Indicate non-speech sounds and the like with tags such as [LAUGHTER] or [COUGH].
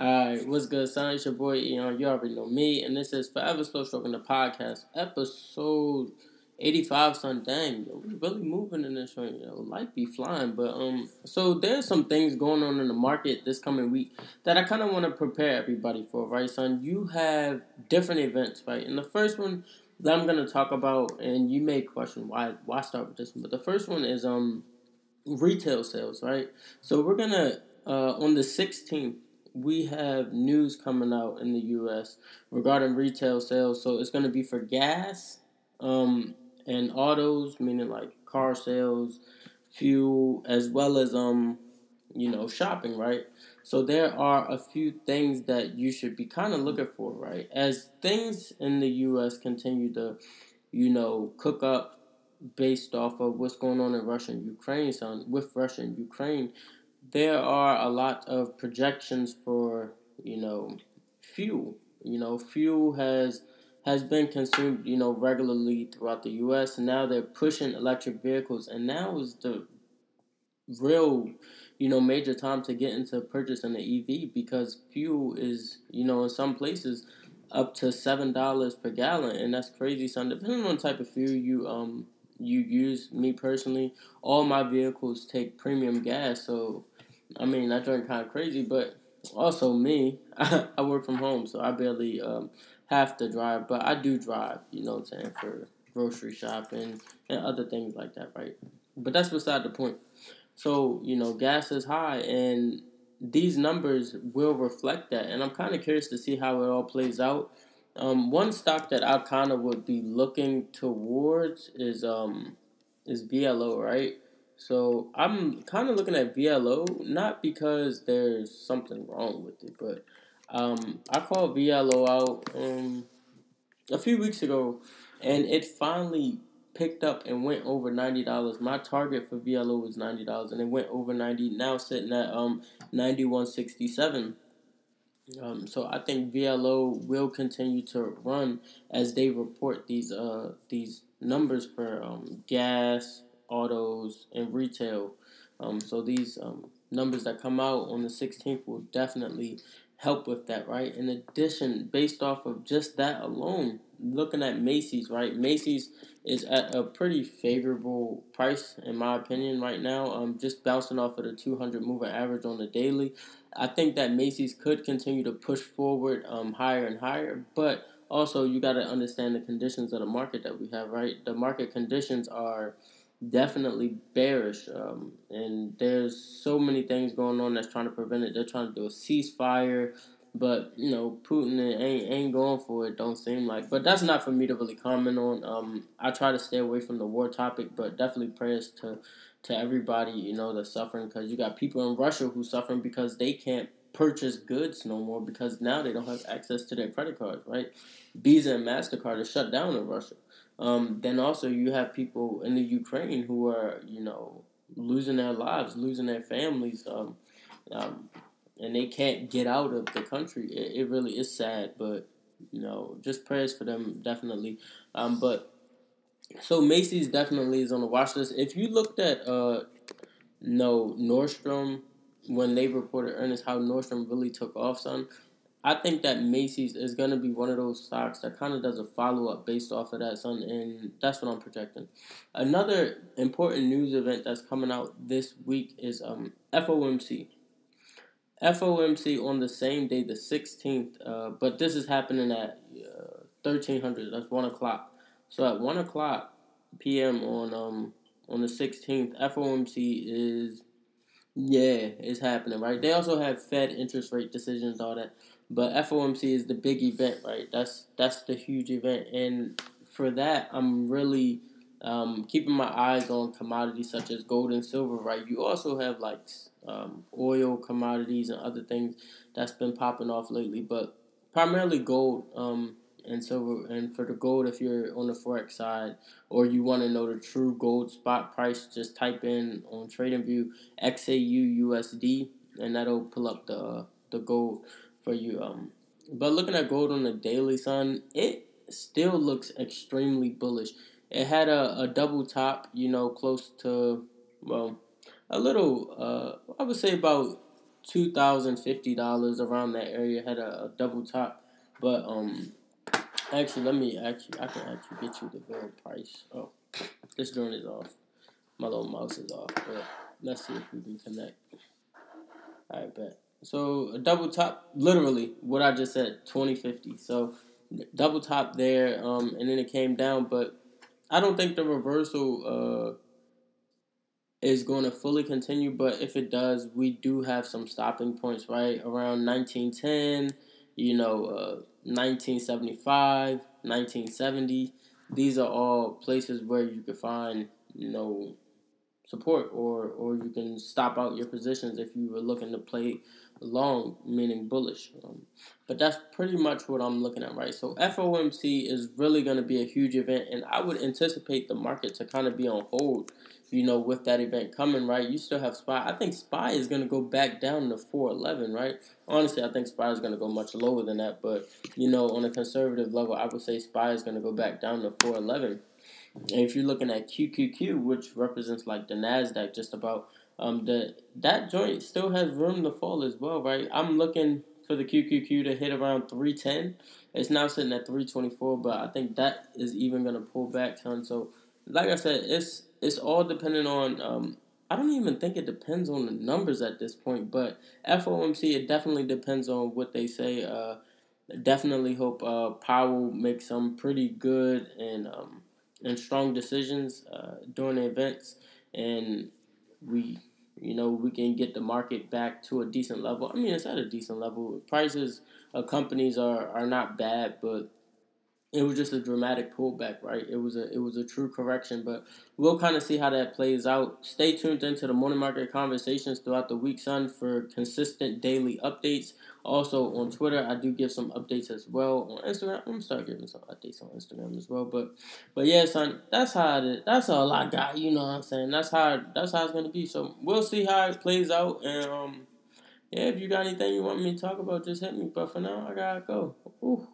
Alright, what's good, son? It's your boy, know, you already know me, and this is Forever Slow Stroking the podcast, episode 85, son. Dang, yo, we really moving in this joint, yo. Life be flying, but, um, so there's some things going on in the market this coming week that I kind of want to prepare everybody for, right, son? You have different events, right? And the first one that I'm going to talk about, and you may question why, why start with this one, but the first one is, um, retail sales, right? So we're going to, uh, on the 16th, we have news coming out in the U.S. regarding retail sales. So it's going to be for gas um, and autos, meaning like car sales, fuel, as well as um, you know, shopping, right? So there are a few things that you should be kind of looking for, right? As things in the U.S. continue to, you know, cook up based off of what's going on in Russia and Ukraine, son, with Russia and Ukraine there are a lot of projections for you know fuel. You know, fuel has has been consumed you know regularly throughout the U.S. and now they're pushing electric vehicles, and now is the real you know major time to get into purchasing an EV because fuel is you know in some places up to seven dollars per gallon, and that's crazy. So depending on type of fuel you um you use, me personally, all my vehicles take premium gas, so I mean, I drink kind of crazy, but also me, [LAUGHS] I work from home, so I barely um, have to drive, but I do drive, you know what I'm saying, for grocery shopping and other things like that, right? But that's beside the point. So, you know, gas is high, and these numbers will reflect that. And I'm kind of curious to see how it all plays out. Um, one stock that I kind of would be looking towards is um, is VLO, right? So I'm kind of looking at VLO, not because there's something wrong with it, but um, I called VLO out um, a few weeks ago, and it finally picked up and went over ninety dollars. My target for VLO was ninety dollars, and it went over ninety. Now sitting at um ninety one sixty seven. Um, so I think VLO will continue to run as they report these uh these numbers for um, gas, autos, and retail. Um, so these um, numbers that come out on the 16th will definitely help with that, right? In addition, based off of just that alone, looking at Macy's, right? Macy's is at a pretty favorable price, in my opinion, right now. Um, just bouncing off of the 200 moving average on the daily. I think that Macy's could continue to push forward um, higher and higher, but also you got to understand the conditions of the market that we have, right? The market conditions are definitely bearish. Um, and there's so many things going on that's trying to prevent it. They're trying to do a ceasefire, but you know Putin ain't ain't going for it. Don't seem like. But that's not for me to really comment on. Um, I try to stay away from the war topic, but definitely prayers to to everybody you know that's suffering because you got people in Russia who suffering because they can't purchase goods no more because now they don't have access to their credit cards. Right, Visa and Mastercard are shut down in Russia. Um, then also you have people in the Ukraine who are you know losing their lives, losing their families, um, um, and they can't get out of the country. It, it, really is sad, but you know just prayers for them definitely. Um, but so Macy's definitely is on the watch list. If you looked at uh, no Nordstrom when they reported earnings, how Nordstrom really took off, son. I think that Macy's is going to be one of those stocks that kind of does a follow up based off of that, son, and that's what I'm projecting. Another important news event that's coming out this week is um, FOMC. FOMC on the same day, the 16th, uh, but this is happening at uh, 1300. That's one o'clock. So at one o'clock p.m. on um on the 16th, FOMC is yeah, it's happening right. They also have Fed interest rate decisions, all that. But FOMC is the big event, right? That's that's the huge event, and for that, I'm really um, keeping my eyes on commodities such as gold and silver, right? You also have like um, oil commodities and other things that's been popping off lately, but primarily gold um, and silver. And for the gold, if you're on the forex side or you want to know the true gold spot price, just type in on TradingView XAU USD, and that'll pull up the the gold for you. Um, but looking at gold on the daily, son, it still looks extremely bullish. It had a, a double top, you know, close to well, a little. Uh, I would say about two thousand fifty dollars around that area. Had a, a, double top, but um, actually, let me actually I can actually get you the real price. Oh, this joint is off. My little mouse is off, but let's see if we can connect. All right, bet. So a double top, literally what I just said, twenty fifty. So double top there, um, and then it came down, but I don't think the reversal uh is going to fully continue, but if it does, we do have some stopping points right around 1910, you know, uh, 1975, 1970. These are all places where you can find, you know, support or or you can stop out your positions if you were looking to play long, meaning bullish. Um, but that's pretty much what I'm looking at, right? So FOMC is really going to be a huge event, and I would anticipate the market to kind of be on hold you know, with that event coming, right? You still have SPY. I think SPY is going to go back down to 411, right? Honestly, I think SPY is going to go much lower than that, but, you know, on a conservative level, I would say SPY is going to go back down to 411. And if you're looking at QQQ, which represents like the NASDAQ, just about, um, the that joint still has room to fall as well, right? I'm looking for the QQQ to hit around 310. It's now sitting at 324, but I think that is even to pull back, son. So, like I said, it's it's all dependent on. Um, I don't even think it depends on the numbers at this point, but FOMC it definitely depends on what they say. Uh, definitely hope uh, Powell makes some pretty good and um, and strong decisions uh, during the events, and we you know we can get the market back to a decent level. I mean, it's at a decent level. Prices of companies are are not bad, but it was just a dramatic pullback, right? It was a it was a true correction, but we'll kind of see how that plays out. Stay tuned into the morning market conversations throughout the week, son, for consistent daily updates. Also on Twitter, I do give some updates as well. On Instagram, I'm start giving some updates on Instagram as well. But but yeah, son, that's how it, that's all I got. You know what I'm saying? That's how that's how it's gonna be. So we'll see how it plays out. And um, yeah, if you got anything you want me to talk about, just hit me. But for now, I gotta go. Ooh.